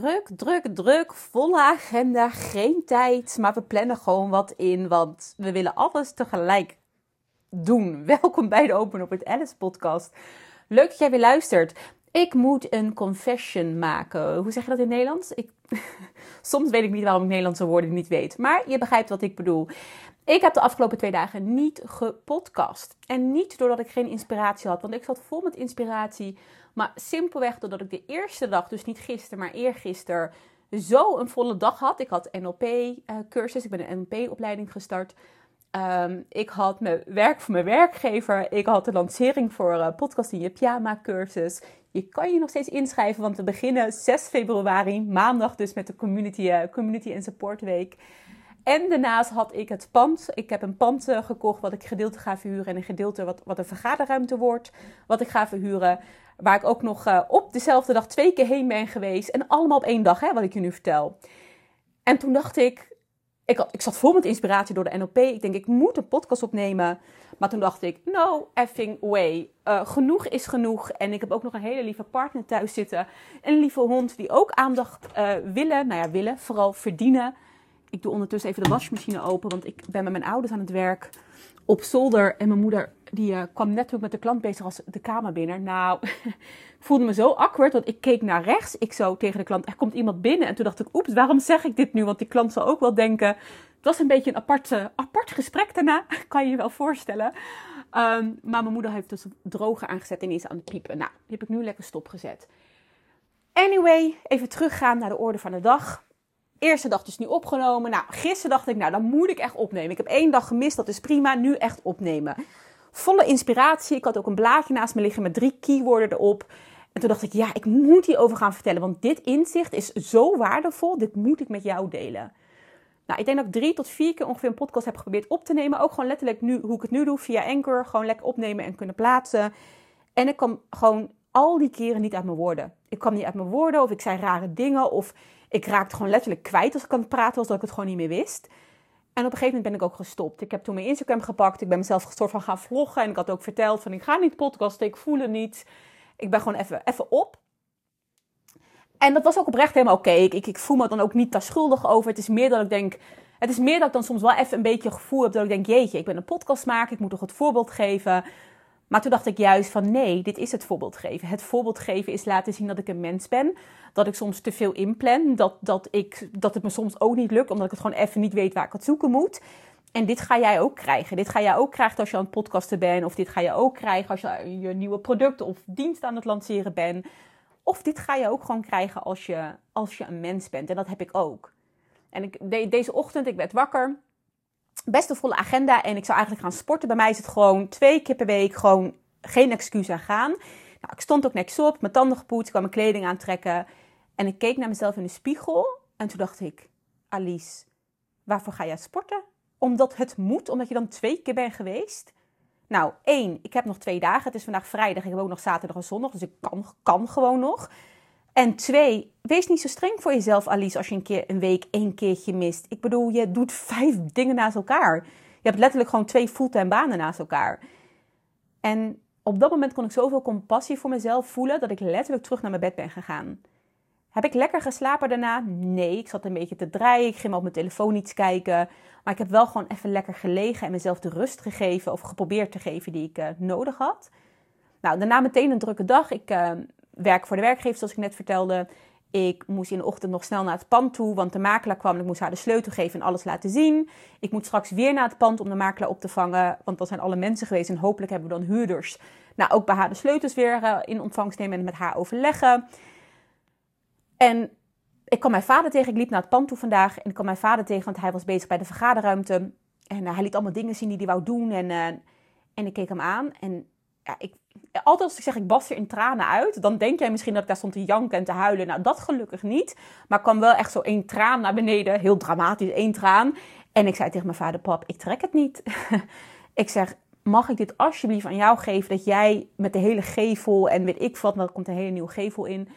druk, druk, druk. Volle agenda, geen tijd. Maar we plannen gewoon wat in, want we willen alles tegelijk doen. Welkom bij de Open op het Alice podcast. Leuk dat jij weer luistert. Ik moet een confession maken. Hoe zeg je dat in Nederlands? Ik... Soms weet ik niet waarom ik Nederlandse woorden niet weet. Maar je begrijpt wat ik bedoel. Ik heb de afgelopen twee dagen niet gepodcast. En niet doordat ik geen inspiratie had. Want ik zat vol met inspiratie. Maar simpelweg doordat ik de eerste dag, dus niet gisteren, maar eergisteren, zo een volle dag had. Ik had NLP-cursus, eh, ik ben een NLP-opleiding gestart. Ehm, ik had mijn werk voor mijn werkgever. Ik had de lancering voor uh, Podcast in je Pyjama cursus. Je kan je nog steeds inschrijven, want we beginnen 6 februari, maandag dus met de Community, uh, community en Support Week. En daarnaast had ik het pand. Ik heb een pand gekocht wat ik gedeelte ga verhuren en een gedeelte wat, wat een vergaderruimte wordt, wat ik ga verhuren. Waar ik ook nog uh, op dezelfde dag twee keer heen ben geweest. En allemaal op één dag, hè, wat ik je nu vertel. En toen dacht ik, ik, ik zat vol met inspiratie door de NLP. Ik denk, ik moet een podcast opnemen. Maar toen dacht ik, no effing way. Uh, genoeg is genoeg. En ik heb ook nog een hele lieve partner thuis zitten. Een lieve hond die ook aandacht uh, willen. Nou ja, willen. Vooral verdienen. Ik doe ondertussen even de wasmachine open. Want ik ben met mijn ouders aan het werk op zolder. En mijn moeder die uh, kwam net ook met de klant bezig als de kamer binnen. Nou, ik voelde me zo awkward, want ik keek naar rechts. Ik zo tegen de klant, er komt iemand binnen. En toen dacht ik, oeps, waarom zeg ik dit nu? Want die klant zal ook wel denken... Het was een beetje een apart, apart gesprek daarna, kan je je wel voorstellen. Um, maar mijn moeder heeft dus droger aangezet en is aan het piepen. Nou, die heb ik nu lekker stopgezet. Anyway, even teruggaan naar de orde van de dag eerste dag dus nu opgenomen. Nou, gisteren dacht ik, nou, dan moet ik echt opnemen. Ik heb één dag gemist, dat is prima. Nu echt opnemen. Volle inspiratie. Ik had ook een blaadje naast me liggen met drie keywords erop. En toen dacht ik, ja, ik moet hierover gaan vertellen. Want dit inzicht is zo waardevol. Dit moet ik met jou delen. Nou, ik denk dat ik drie tot vier keer ongeveer een podcast heb geprobeerd op te nemen. Ook gewoon letterlijk nu, hoe ik het nu doe, via Anchor. Gewoon lekker opnemen en kunnen plaatsen. En ik kwam gewoon al die keren niet uit mijn woorden. Ik kwam niet uit mijn woorden of ik zei rare dingen. Of ik raakte gewoon letterlijk kwijt als ik aan het praten was, dat ik het gewoon niet meer wist. En op een gegeven moment ben ik ook gestopt. Ik heb toen mijn Instagram gepakt. Ik ben mezelf soort van gaan vloggen. En ik had ook verteld van ik ga niet podcasten, ik voel het niet. Ik ben gewoon even, even op. En dat was ook oprecht helemaal oké. Ik, ik, ik, voel me dan ook niet daar schuldig over. Het is meer dat ik denk... Het is meer dat ik dan soms wel even een beetje gevoel heb dat ik denk... Jeetje, ik ben een podcast maken, ik moet toch het voorbeeld geven. Maar toen dacht ik juist van nee, dit is het voorbeeld geven. Het voorbeeld geven is laten zien dat ik een mens ben. Dat ik soms te veel inplan. Dat, dat, ik, dat het me soms ook niet lukt, omdat ik het gewoon even niet weet waar ik het zoeken moet. En dit ga jij ook krijgen. Dit ga jij ook krijgen als je aan het podcasten bent. Of dit ga je ook krijgen als je je nieuwe product of dienst aan het lanceren bent. Of dit ga je ook gewoon krijgen als je, als je een mens bent. En dat heb ik ook. En ik, deze ochtend, ik werd wakker best een volle agenda en ik zou eigenlijk gaan sporten. Bij mij is het gewoon twee keer per week gewoon geen excuus aan gaan. Nou, ik stond ook niks op, mijn tanden gepoetst, kwam mijn kleding aantrekken. En ik keek naar mezelf in de spiegel en toen dacht ik, Alice, waarvoor ga jij sporten? Omdat het moet, omdat je dan twee keer bent geweest? Nou, één, ik heb nog twee dagen. Het is vandaag vrijdag, ik heb ook nog zaterdag en zondag, dus ik kan, kan gewoon nog. En twee, wees niet zo streng voor jezelf, Alice, als je een keer een week één keertje mist. Ik bedoel, je doet vijf dingen naast elkaar. Je hebt letterlijk gewoon twee fulltime banen naast elkaar. En op dat moment kon ik zoveel compassie voor mezelf voelen dat ik letterlijk terug naar mijn bed ben gegaan. Heb ik lekker geslapen daarna? Nee, ik zat een beetje te draaien. Ik ging op mijn telefoon iets kijken. Maar ik heb wel gewoon even lekker gelegen en mezelf de rust gegeven of geprobeerd te geven die ik uh, nodig had. Nou, daarna meteen een drukke dag. Ik uh, werk voor de werkgever, zoals ik net vertelde. Ik moest in de ochtend nog snel naar het pand toe, want de makelaar kwam. Ik moest haar de sleutel geven en alles laten zien. Ik moet straks weer naar het pand om de makelaar op te vangen, want dat zijn alle mensen geweest. En hopelijk hebben we dan huurders. Nou, ook bij haar de sleutels weer uh, in ontvangst nemen en met haar overleggen. En ik kwam mijn vader tegen. Ik liep naar het pand toe vandaag. En ik kwam mijn vader tegen, want hij was bezig bij de vergaderruimte. En uh, hij liet allemaal dingen zien die hij wou doen. En, uh, en ik keek hem aan. En ja, ik, altijd als ik zeg ik bas er in tranen uit, dan denk jij misschien dat ik daar stond te janken en te huilen. Nou, dat gelukkig niet. Maar kwam wel echt zo één traan naar beneden, heel dramatisch, één traan. En ik zei tegen mijn vader, pap, ik trek het niet. ik zeg, mag ik dit alsjeblieft aan jou geven, dat jij met de hele gevel en weet ik wat, dan komt een hele nieuwe gevel in.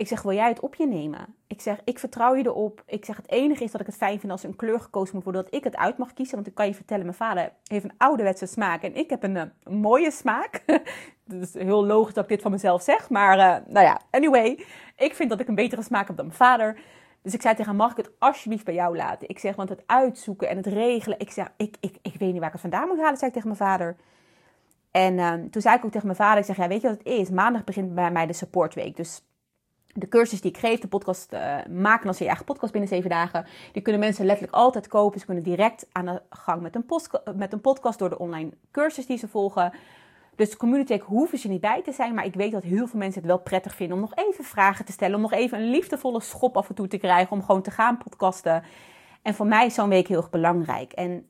Ik zeg, wil jij het op je nemen? Ik zeg, ik vertrouw je erop. Ik zeg, het enige is dat ik het fijn vind als een kleur gekozen moet worden, ik het uit mag kiezen. Want ik kan je vertellen, mijn vader heeft een ouderwetse smaak en ik heb een, een mooie smaak. Het is heel logisch dat ik dit van mezelf zeg, maar uh, nou ja, anyway. Ik vind dat ik een betere smaak heb dan mijn vader. Dus ik zei tegen hem, mag ik het alsjeblieft bij jou laten? Ik zeg, want het uitzoeken en het regelen. Ik zeg, ik, ik, ik weet niet waar ik het vandaan moet halen, zei ik tegen mijn vader. En uh, toen zei ik ook tegen mijn vader, ik zeg, ja, weet je wat het is? Maandag begint bij mij de supportweek. Dus de cursus die ik geef, de podcast uh, maken als je eigen podcast binnen zeven dagen, die kunnen mensen letterlijk altijd kopen. Ze kunnen direct aan de gang met een, met een podcast door de online cursus die ze volgen. Dus community hoeven ze niet bij te zijn. Maar ik weet dat heel veel mensen het wel prettig vinden om nog even vragen te stellen. Om nog even een liefdevolle schop af en toe te krijgen. Om gewoon te gaan podcasten. En voor mij is zo'n week heel erg belangrijk. En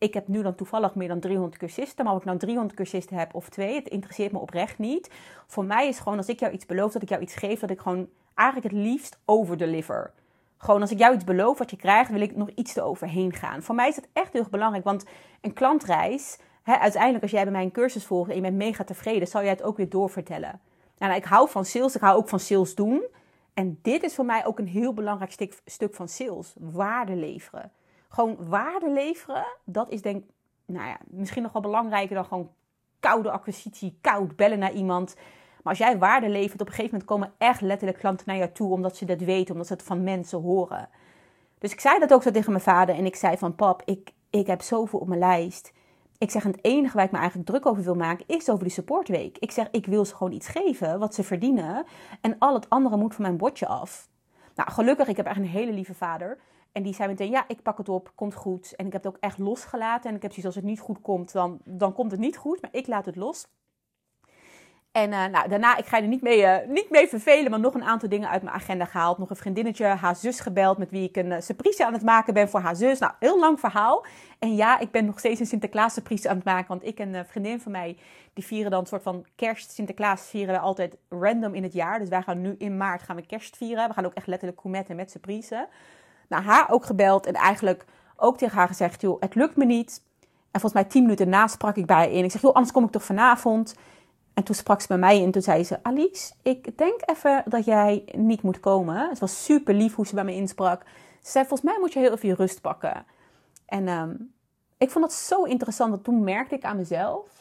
ik heb nu dan toevallig meer dan 300 cursisten. Maar of ik nou 300 cursisten heb of twee, het interesseert me oprecht niet. Voor mij is gewoon als ik jou iets beloof, dat ik jou iets geef, dat ik gewoon eigenlijk het liefst overdeliver. Gewoon als ik jou iets beloof wat je krijgt, wil ik nog iets eroverheen gaan. Voor mij is het echt heel erg belangrijk, want een klantreis uiteindelijk, als jij bij mij een cursus volgt en je bent mega tevreden, zal jij het ook weer doorvertellen. Nou, ik hou van sales, ik hou ook van sales doen. En dit is voor mij ook een heel belangrijk stuk van sales: waarde leveren. Gewoon waarde leveren, dat is denk nou ja, misschien nog wel belangrijker dan gewoon koude acquisitie, koud bellen naar iemand. Maar als jij waarde levert, op een gegeven moment komen echt letterlijk klanten naar jou toe, omdat ze dat weten, omdat ze het van mensen horen. Dus ik zei dat ook zo tegen mijn vader en ik zei van pap, ik, ik heb zoveel op mijn lijst. Ik zeg, het enige waar ik me eigenlijk druk over wil maken, is over die supportweek. Ik zeg, ik wil ze gewoon iets geven wat ze verdienen. En al het andere moet van mijn bordje af. Nou, gelukkig, ik heb echt een hele lieve vader. En die zei meteen, ja, ik pak het op, komt goed. En ik heb het ook echt losgelaten. En ik heb zoiets, als het niet goed komt, dan, dan komt het niet goed. Maar ik laat het los. En uh, nou, daarna, ik ga er niet mee, uh, niet mee vervelen, maar nog een aantal dingen uit mijn agenda gehaald. Nog een vriendinnetje, haar zus gebeld, met wie ik een uh, surprise aan het maken ben voor haar zus. Nou, heel lang verhaal. En ja, ik ben nog steeds een Sinterklaas surprise aan het maken. Want ik en een vriendin van mij, die vieren dan een soort van kerst. Sinterklaas vieren we altijd random in het jaar. Dus wij gaan nu in maart gaan we kerst vieren. We gaan ook echt letterlijk koemetten met surprise. Nou, haar ook gebeld en eigenlijk ook tegen haar gezegd, joh, het lukt me niet. En volgens mij tien minuten na sprak ik bij in. Ik zeg, joh, anders kom ik toch vanavond. En toen sprak ze bij mij en toen zei ze: Alice, ik denk even dat jij niet moet komen. Het was super lief hoe ze bij me insprak. Ze zei: Volgens mij moet je heel even je rust pakken. En um, ik vond dat zo interessant, dat toen merkte ik aan mezelf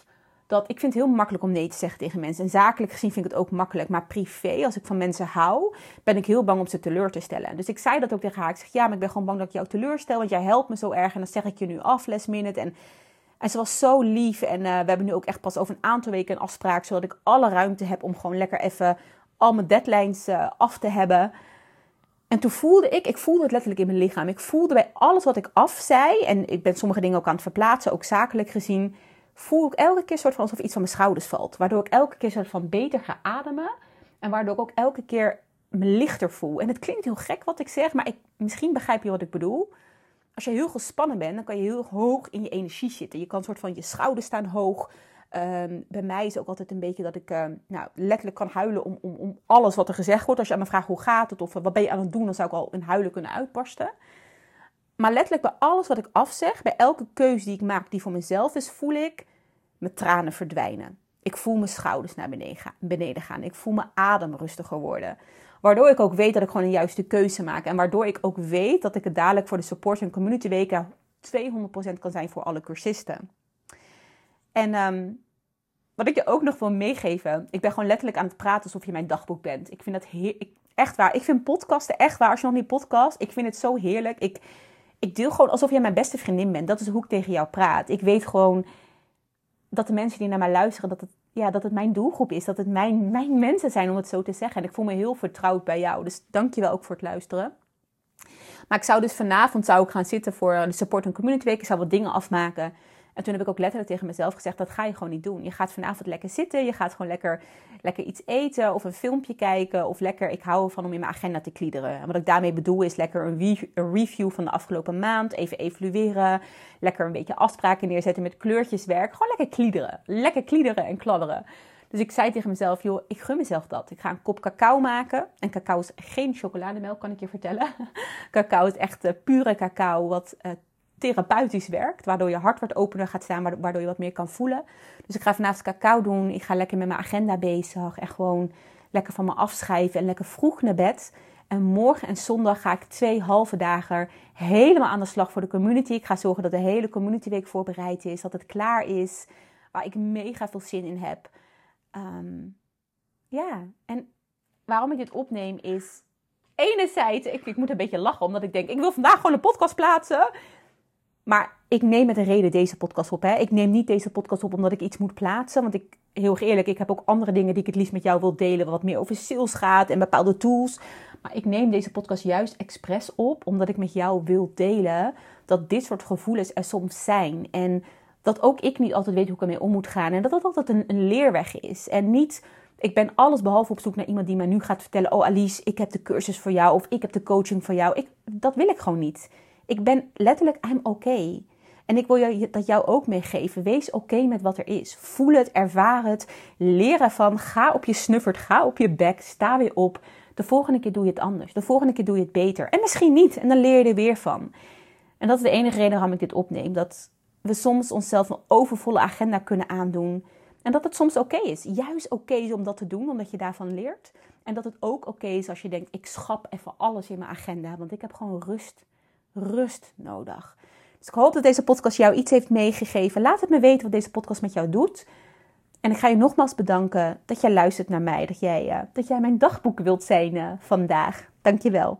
dat ik vind het heel makkelijk om nee te zeggen tegen mensen. En zakelijk gezien vind ik het ook makkelijk. Maar privé, als ik van mensen hou, ben ik heel bang om ze teleur te stellen. Dus ik zei dat ook tegen haar. Ik zeg, ja, maar ik ben gewoon bang dat ik jou teleurstel. Want jij helpt me zo erg. En dan zeg ik je nu af, last minute. En en ze was zo lief. En uh, we hebben nu ook echt pas over een aantal weken een afspraak. Zodat ik alle ruimte heb om gewoon lekker even al mijn deadlines uh, af te hebben. En toen voelde ik, ik voelde het letterlijk in mijn lichaam. Ik voelde bij alles wat ik afzei. En ik ben sommige dingen ook aan het verplaatsen, ook zakelijk gezien. Voel ik elke keer soort van alsof iets van mijn schouders valt. Waardoor ik elke keer soort van beter ga ademen. En waardoor ik ook elke keer me lichter voel. En het klinkt heel gek wat ik zeg, maar ik, misschien begrijp je wat ik bedoel als je heel gespannen bent, dan kan je heel hoog in je energie zitten. Je kan soort van je schouders staan hoog. Um, bij mij is ook altijd een beetje dat ik uh, nou, letterlijk kan huilen om, om, om alles wat er gezegd wordt. Als je aan me vraagt hoe gaat het of wat ben je aan het doen, dan zou ik al een huilen kunnen uitbarsten. Maar letterlijk bij alles wat ik afzeg, bij elke keuze die ik maak die voor mezelf is, voel ik mijn tranen verdwijnen. Ik voel mijn schouders naar beneden gaan. Ik voel mijn adem rustiger worden. Waardoor ik ook weet dat ik gewoon een juiste keuze maak. En waardoor ik ook weet dat ik het dadelijk voor de support en community weken 200% kan zijn voor alle cursisten. En um, wat ik je ook nog wil meegeven. Ik ben gewoon letterlijk aan het praten alsof je mijn dagboek bent. Ik vind dat. Echt waar. Ik vind podcasten echt waar. Als je nog niet podcast, ik vind het zo heerlijk. Ik, ik deel gewoon alsof jij mijn beste vriendin bent. Dat is hoe ik tegen jou praat. Ik weet gewoon dat de mensen die naar mij luisteren, dat het ja, dat het mijn doelgroep is. Dat het mijn, mijn mensen zijn, om het zo te zeggen. En ik voel me heel vertrouwd bij jou. Dus dank je wel ook voor het luisteren. Maar ik zou dus vanavond zou ik gaan zitten voor de Support en Community Week. Ik zou wat dingen afmaken. En toen heb ik ook letterlijk tegen mezelf gezegd: dat ga je gewoon niet doen. Je gaat vanavond lekker zitten. Je gaat gewoon lekker, lekker iets eten of een filmpje kijken. Of lekker, ik hou ervan om in mijn agenda te kliederen. En wat ik daarmee bedoel is lekker een, review van de afgelopen maand. Even evalueren. Lekker een beetje afspraken neerzetten met kleurtjeswerk. Gewoon lekker kliederen. Lekker kliederen en kladderen. Dus ik zei tegen mezelf, joh, ik gun mezelf dat. Ik ga een kop cacao maken. En cacao is geen chocolademelk, kan ik je vertellen. cacao is echt uh, pure cacao, wat uh, therapeutisch werkt. Waardoor je hart wat opener gaat staan, waardoor je wat meer kan voelen. Dus ik ga vanavond cacao doen. Ik ga lekker met mijn agenda bezig. En gewoon lekker van me afschrijven en lekker vroeg naar bed. En morgen en zondag ga ik twee halve dagen helemaal aan de slag voor de community. Ik ga zorgen dat de hele community week voorbereid is, dat het klaar is, waar ik mega veel zin in heb. Ehm, ja, en waarom ik dit opneem is enerzijds, ik, ik moet een beetje lachen omdat ik denk, ik wil vandaag gewoon een podcast plaatsen. Maar ik neem met een reden deze podcast op. Hè. Ik neem niet deze podcast op omdat ik iets moet plaatsen. Want ik, heel eerlijk, ik heb ook andere dingen die ik het liefst met jou wil delen. Wat meer over sales gaat en bepaalde tools. Maar ik neem deze podcast juist expres op omdat ik met jou wil delen dat dit soort gevoelens er soms zijn. En dat ook ik niet altijd weet hoe ik ermee om moet gaan. En dat dat altijd een, een leerweg is. En niet, ik ben alles behalve op zoek naar iemand die mij nu gaat vertellen: Oh Alice, ik heb de cursus voor jou. Of ik heb de coaching voor jou. Ik, dat wil ik gewoon niet. Ik ben letterlijk, I'm okay. En ik wil je dat jou ook meegeven. Wees oké met wat er is. Voel het, ervaar het, leer ervan. Ga op je snuffert, ga op je bek, sta weer op. De volgende keer doe je het anders. De volgende keer doe je het beter. En misschien niet. En dan leer je er weer van. En dat is de enige reden waarom ik dit opneem. Dat we soms onszelf een overvolle agenda kunnen aandoen. En dat het soms oké is. Juist oké is om dat te doen, omdat je daarvan leert. En dat het ook oké is als je denkt: ik schap even alles in mijn agenda. Want ik heb gewoon rust. Rust nodig. Dus ik hoop dat deze podcast jou iets heeft meegegeven. Laat het me weten wat deze podcast met jou doet. En ik ga je nogmaals bedanken dat jij luistert naar mij. Dat jij, uh, dat jij mijn dagboek wilt zijn uh, vandaag. Dankjewel.